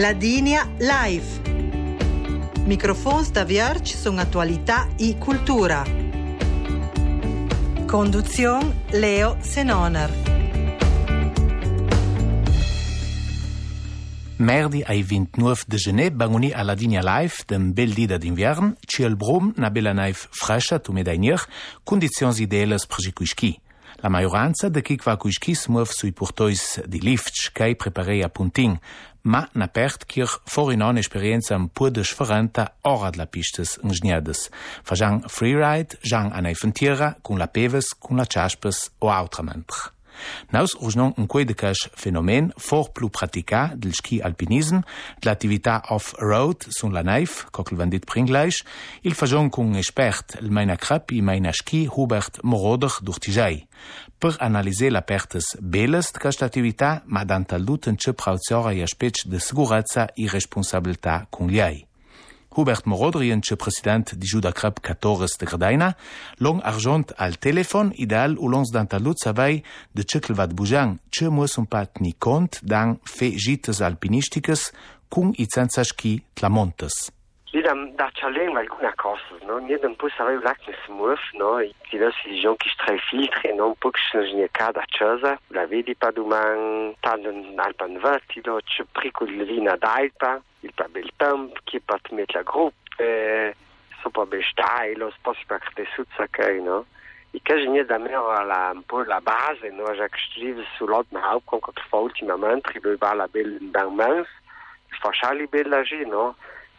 Ladinia Live. Microfons da Vierge sono attualità e cultura. Conduzione Leo Senoner. Merdi ai 29 de genet bagoni a Ladinia Live dem bel dida d'invern, ci el brom na bella naif fresca tu medainir, condizions ideales prejikuiski. La majoranza de qui qua cuisquis muov sui portois di lift, cai preparei a puntin, ma napert kjer forinon experiencam pudes feranta hora de la pistas engenhadas. Fajang freeride, jang anei frontiera, la peves, cun la chaspes o autramente. Naus urgnons un quei de cash phénomène fort plus praticat del ski alpinisme, de l'attività off-road sun la neif, coquel vendit pringleich, il fajon qu'un expert, el maina crap i maina ski Hubert Moroder d'Urtijai, per analiser la pertes beles de casta attività, ma d'antalut duten ce prauziora i aspects de sicurezza i responsabilità cun liai. Hubert Morodrientsche Präsident di Juda Krab Katores de Gradaina, long argent al telefon ideal ou lons d'antalut savai de txekelvat bujang, txe muesum pat ni kont dan fe jites alpinistiques cum itzanzaski tlamontes. Lidam da challenge alguna cosa, no? Nie dam pus avei vlac ne se muov, no? I tidas jon ki strai filtre, non puc s'ingenie ca da casa, la vedi pa duman, tanden alpan vertido, ce pricul lina d'alpa, il pa bel temp, ki pa te met la gruppe, so pa bel stai, lo sposi pa crete suzza kai, no? I ca genie da mer la, un po' la base, no? Ja que strive su lot na haup, con qualche fa ultimament, ribe ba la bel dan mans, fa chali bel lagi, no?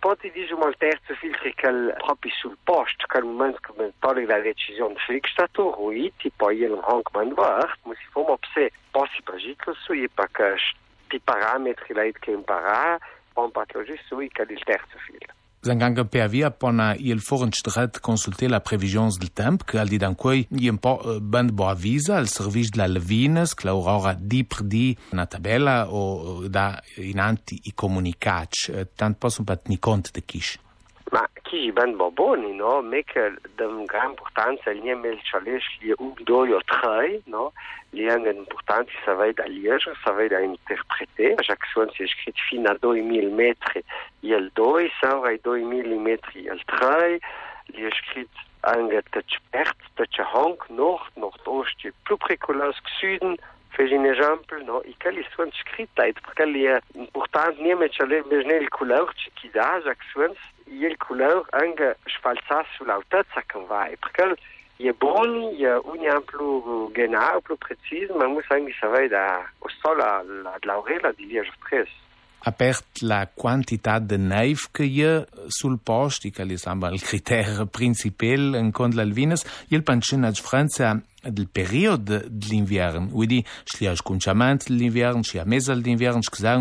Poți terzo filtre că proprio sul post, că un mânz că mentori la decizion fric statorui, tipo el un honk mandvar, musi fom obse posi prăjitlă sui, pa că ti parametri la it că împara, pom patlogi sui, că dil terță filtre. Zangange per via pona il forenstret consulté la prévisions del temp que al dit dan quei i un po band bo avisa al servis de la Levines que l'aurora di per di na tabella o da in anti i comunicats tant posum pat ni cont de quiche. Ma chi ben boboni, no? Me che dem gran importanza il niemel challenge li un doi o tre, no? Li ang importanza sa vai da liege, sa vai da interpreter. Chaque fois c'est écrit fin a 2000 metri il doi, sa vai 2000 metri il tre. Li écrit ang tach pert, tach hank, nord, nordost, plus précolas que suden. Fais un exemple, no? I cali sono scritta, et perché li è importante niemel challenge besne il couleur chi da, chaque fois il couleur anche sfalzar sull'altezza che vai, perché è buono, è un più genau, più preciso, ma muss anche sapere da sola la. Apert la quantità de neif che je sul post, che li sembra il criterio principale in con l'alvines, il pancin a Francia del periodo dell'inverno, quindi schlia scunciamento dell'inverno, schlia mesa dell'inverno,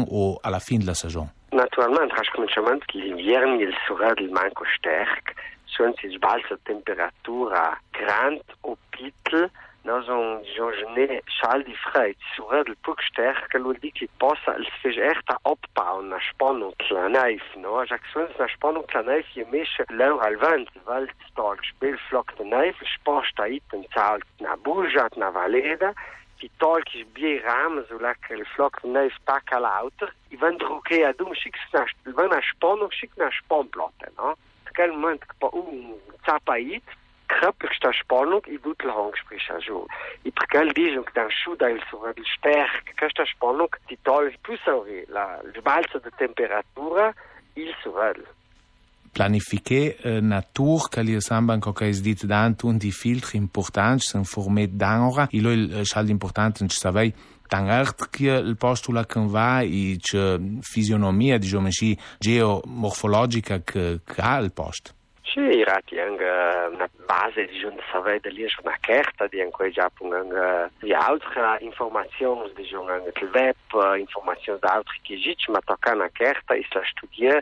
o alla fine della stagione. Naturalmente, hast du schon che l'inverno il sera del manco sterk, sono si sbalza temperatura grand o pittel, نرجعوا جوجني شعل لي فخايت سوغاد البوكشتاخ قالوا ليك بوس الفجأر تاع اوبا ونا شبونو تلانايف نو جاك سونس نا شبونو تلانايف يميش لو الفانت فالت ستوك شبيل فلوك تنايف شبونش تايت نتاع نابولجا تنا فاليدا die tolkjes bier ramen zo lekker de vlak van neus pak al ouder. Die wint er ook aan doen, schik naar, wint naar Span of schik naar Spanplatten. No? Op een moment, ik pa oom, tapait, krapper sta spannung i butel hangsprich a jo i prekel di dan schudeil so il sterk kasta spannung die toll plus la balze de temperatura il sorel. Planifiquer uh, natur que li co que es dit dant un di filtri importants s'en formet d'anora i lo il schal important en savei tan art che il postula che va i che fisionomia diciamo così geomorfologica che, che ha il post Sì, irati anga na base de junta saber de lias na carta de anco já punganga de outra informações de junganga web uh, informações da outra que gente mas tocar na carta e se estudia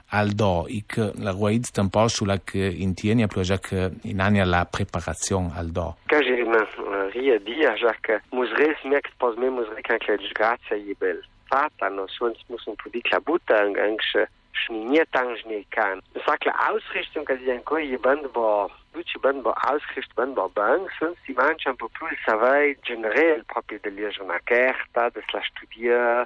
al do i che la ruid tampo sulla che intieni a che in ania la preparazione al do che je ria dia ja che musres merkt pos un la ausrichtung que sunt si un po plus de carta de la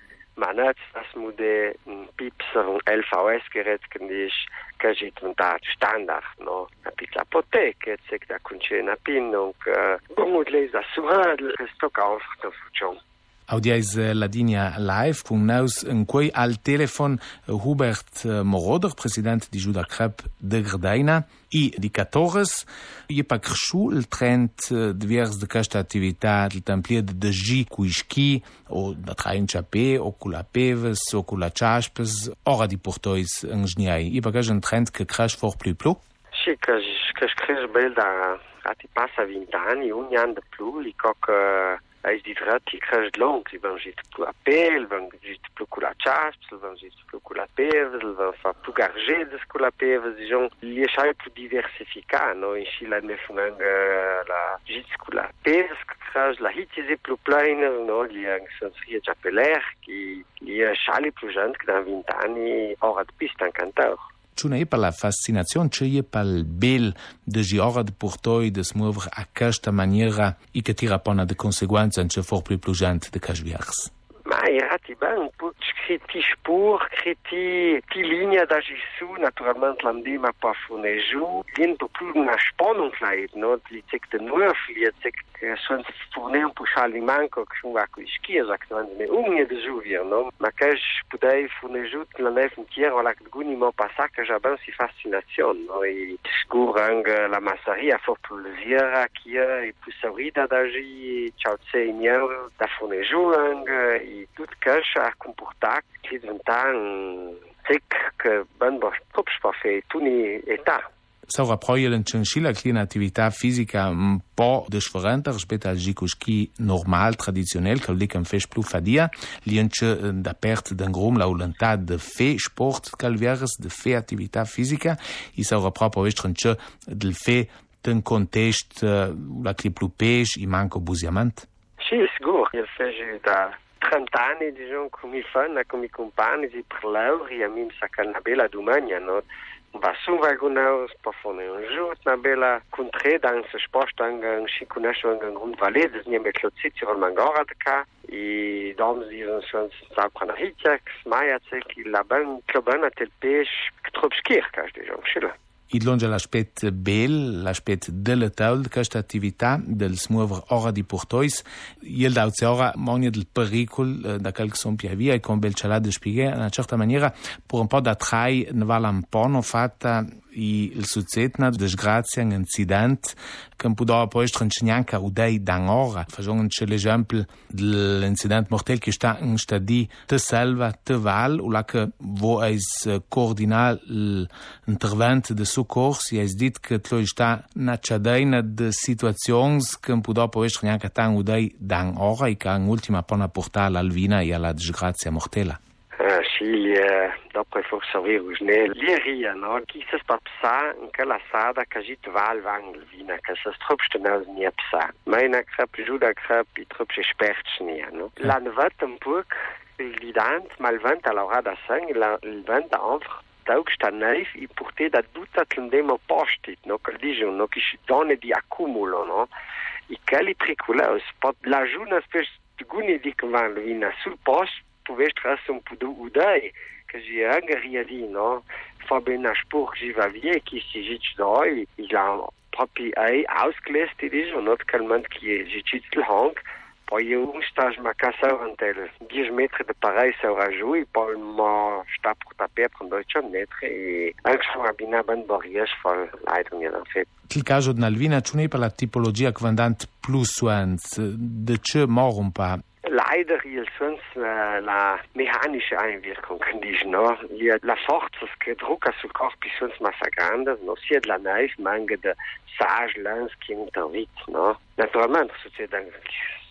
man hat Managed-Asmude, ein hm, Pipser und LVS-Gerät nicht, kann ich un dat standard, no? Apotheke, jetzt apoteke, cek da kunče na pinnog, gomud leza suradl, sto kao vrto fučom. Audiais la dinia live kun en quei al telefon Hubert Moroder, president di Juda Crep de Grdaina, i di 14, i pa trend divers de questa attività il templier de degi cu ischi o la peves portois. I pa un trend che cresce for plus plu? Passa 20 anni, un de dit rat die kre long die van zit plo a peel van zit plo la chasel van zit plo la pevel van fa plo gargé de sko la pevel dijon li cha plo diversifica no la fun la no li ang sensri japeler qui li chali plo jeune que dans 20 anni or at piste un canteur Ciuna e per la fascinazione c'è e per il bel de giora de portoi de smuovere a questa maniera e che tira pona de conseguenza in c'è for più plugente de casviars. Ma era ti ben criti spur, criti ti linea da Gesù, naturalmente l'andema pa funeju, vien po plus una spannung leid, no? Li tek de nuof, li tek son fourner un po aliment que schon va cu ski, sagt man, me unge de juvir, no? Ma kaj pudei funeju la nef que guni mo passa que ben si fascination, no? E skurang la massaria for plaisir qui e plus saurida da ji, ciao tse da funeju ang и тут каша акумпуртак тидвентан тек că băn bosh tops pa fe tuni eta. Saura Preuelen Chinchilla che un'attività fisica un po' differente rispetto al gicuschi normal, tradizionale, che lì che fes più fadia, lì c'è d'aperto din grum la volontà de fare sport calviares, di fare attività fisica, e saura proprio c'è del fare în context la cliplupeș, îi mancă buziament? Și sigur, el face da 30 anni, diciamo, disons, comme il fan, comme mes compagnes, ils parlent, mi sa che è una bella Dumagne, non? Va su vagunau, spafone un jour, una bella contrée un ce sport, dans un chiconache, dans un grande vallée, des niens met l'autre un sur le mangora, de cas, et dans ils ont un ça prend riche, maia, c'est qu'il la bonne, que bonne, à tel pêche, que trop skir, cache des gens, chez là chile idlonge l'aspect bel, l'aspect de taul, questa attività del smuover ora di portois, il da ora monia del pericol da quel son pia via e con bel celà de spieghe, in una certa maniera, per un po' da trai ne vala un po' no fatta i sucetna deci grazia un incident când putea apoi strâncineanca udei dan ora, facendo un esempio dell'incident mortel che sta in stadi te selva, te val, o la che vo eis coordina l'intervento de soccorso, eis dit che tlo sta na ciadeina de situazioni când putea apoi strâncineanca tan udei dan ora e che in ultima pona portare all'alvina e alla disgrazia mortela. Uh, sì, uh... dopo for savoir ne lieria no qui se pa psa en que la sada que jit val vang vina que se stropchte na ni psa meina krap juda krap i trop expert ni no la vat un poc evident mal vent a la da sang vent entre sau que sta neif i porté da tutta tendemo postit, no? Che dicono, no? Ci donne di accumulo, no? I quelli triculaus, pot la giuna spes guni di che van vina sul post, pouvest trasse un po' d'udai, che ci anche riadi, no? Fa ben a spur che va via, che si gic doi, il ha proprio ai ausgelest, dicono, not calmant che gic il hang, poi io un stage ma casa antel 10 metri de pareil sa rajou e poi ma sta pour taper prendre 2 metri e anche su una bina ben borries fol leider mir dan fet Il caso d'Alvina ciune per la tipologia quandant plus suans de ce morum pa Leider il sonst äh, la mechanische Einwirkung die no la forza che drucca sul corpo sonst massa grande no sia de la neif mange de sage lens qui intervit no naturalmente succede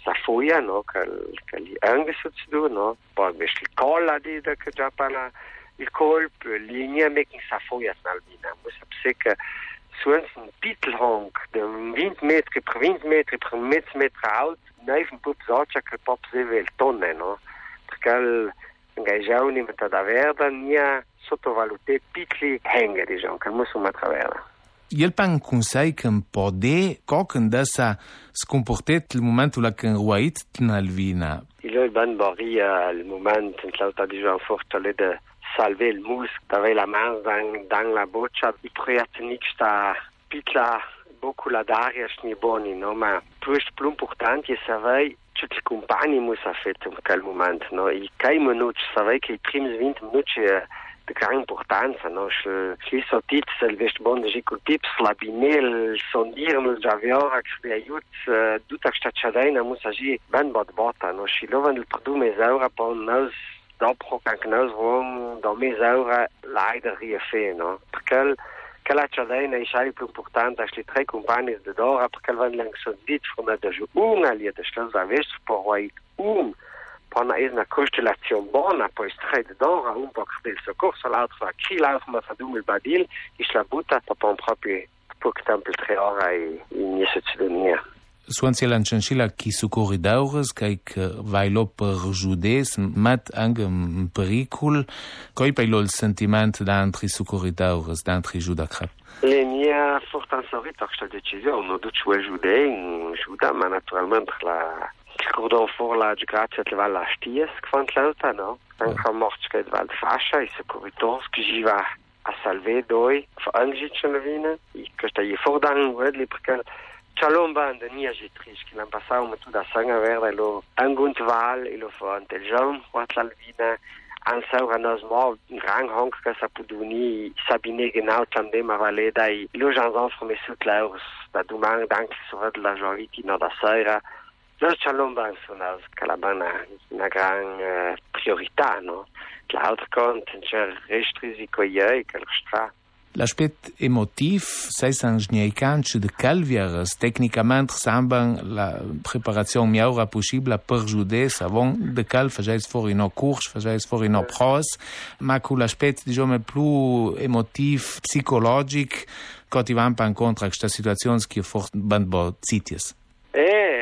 sa foia no che che li anche do no poi vesti colla di da che già parla il colpo linea making sa foia snalbina muss se che suens un pitelhong de 20 metri per 20 metri per mezzo metro alt neif un pup socia che pop se vel tonne no? Perché da verda nia sottovaluté pitli henge diciamo che muss un traversa El pan consei că pode co când sa scomportet il momentul la nalvina. Il est ban baria le moment en lauta di joan fortale de salver le mus d'avei la main dans, dans la boccia i proiatnic sta pitla beaucoup la d'aria ni boni no ma plus important je savei tutti i compagni in quel moment no i kai minuts savei che i prims 20 minuts de gran importanza no ci so tips el vest bon de cu tips la binel sondieren el javiora que aiut duta sta chadaina mus agi ben bot bota no și lovan el produ mesaura pa nos dopro kan nos vom do mesaura leider rie fe no perché quella chadaina i sai più importante sti tre compagni de dora perché van lang so dit from de un ali de schloss a vest por un pana es na constellazione bona poi strade d'ora un po' del soccorso l'altro a chi l'altro ma fa dumel badil is la butta pa un proprio poc tempo tre ora e Suanzielen Chenchila ki su corridores caik vailo per judes mat angem pericul coi pailo il sentiment d'antri su corridores d'antri judacra Lenia fortansorit ar sta decisione no duc ue jude in juda ma naturalment la Cordon for la grazia te va la sties quant l'alta no anche mortschke val fascia i su corridors che gi va a salve doi fa angicen vina i questa i fordan wedli perché Chalomba de nia jitrish qui l'an passau ma tout da sanga verda lo angunt val e lo fa ante jam wat l'alvina an nos mo grand honk que sa puduni sabine genau tandem a valeda i lo janzan from sut laus da dumang dank de la joie no da saira Los chalomban son aus calabana una gran uh, priorità, no? L'altro conto c'è restrisiko iei che stra. L'aspect émotif, c'est un gniaicanche de calviares. Techniquement, ressemble la préparation miaura possible pour juder savon de cal, faisais for une course, faisais for une prose. Mais que l'aspect, disons, plus émotif, psychologique, quand il va en contre avec cette situation qui est fort, ben, bon, cities. Eh,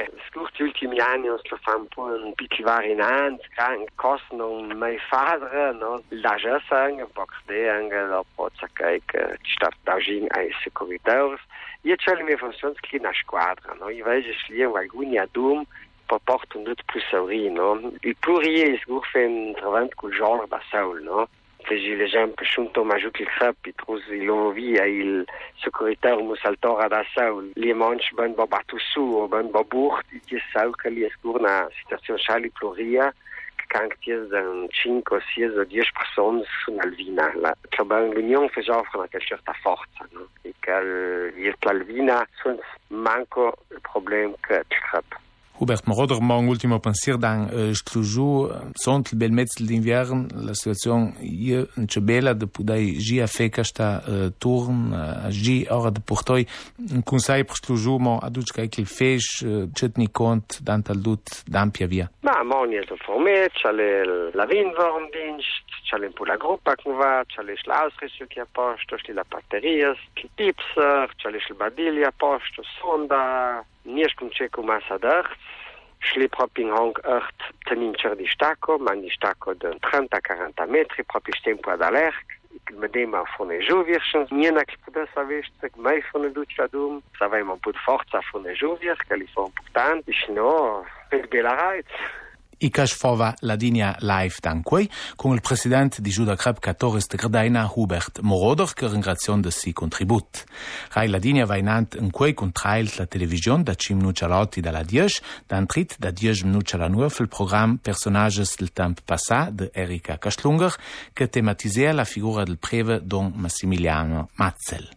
scurt ultimi anni lo fan po un piccolo varinant, can cost non mai fadre, no? La un po' de anche la pozza che che sta d'agin ai securiteurs. Io c'è le mie funzioni che na squadra, no? Io vedo lì alcuni adum per porto un dut plus sauri, no? Il plurier is gur fe un trovant col genre da saul, no? Feci l'esempio sunt majut il crap i trus il via il securitar musaltora da saul li manch ben bo batu su o ben i ti saul che li escurna situazione chali pluria kan ties dan 5 o 6 o 10 personnes sun alvina la ben l'union fe offre una certa forza no e che l'alvina sun manco il problem che crap Robert Moroder ma ultimo pensir dan chtluju sont bel mezzel d'inviern la situacion je enče bela, da podaj žija feka šta turn, ži ora da portoj kun saj poštlužumo, a duč kaj kil feš, četni kont, dan tal dut, dan pja via. Ma, mon je to forme, čale la vinvorn dinšt, čale po la grupa knuva, čale šla ausrišu kja pošto, šli la paterijas, kli tipser, čale šli badilja pošto, sonda, Nierkunčeko masa d'arts, Schle propin hang art tenincher di stako, man di stako de 30-40 metri, proprio tempo ad alerc, medema fone Jovirchen, nienak pudes avestek mai fone duchadum, savem un po de forza fone Jovir, Californ pourtant, ich no, per belarait. Icash fova la dinja live dankoj kun il president di Giuda Creb Catoris de Gradaina Hubert Morodor che ringrazion de si contribut. Rai la dinja vainant in quei contrailt la televisione da 5 minuti all'otti dalla 10, da antrit da 10 minuti alla 9 il programma Personages del Temp Passà de Erika Kaschlunger che tematisea la figura del preve Don Massimiliano Matzel.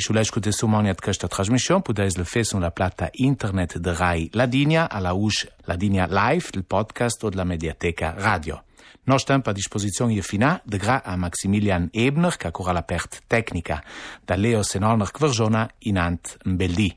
I šulečku te sumoniat questa trasmission puteis le fer sur la plata internet de Rai Ladinia a la ush Ladinia Live del podcast o de la mediateca radio. Nos temp a disposizione je fina de gra a Maximilian Ebner, che ancora la pert tecnica, da Leo Senolner Kverjona in Ant Mbeldi.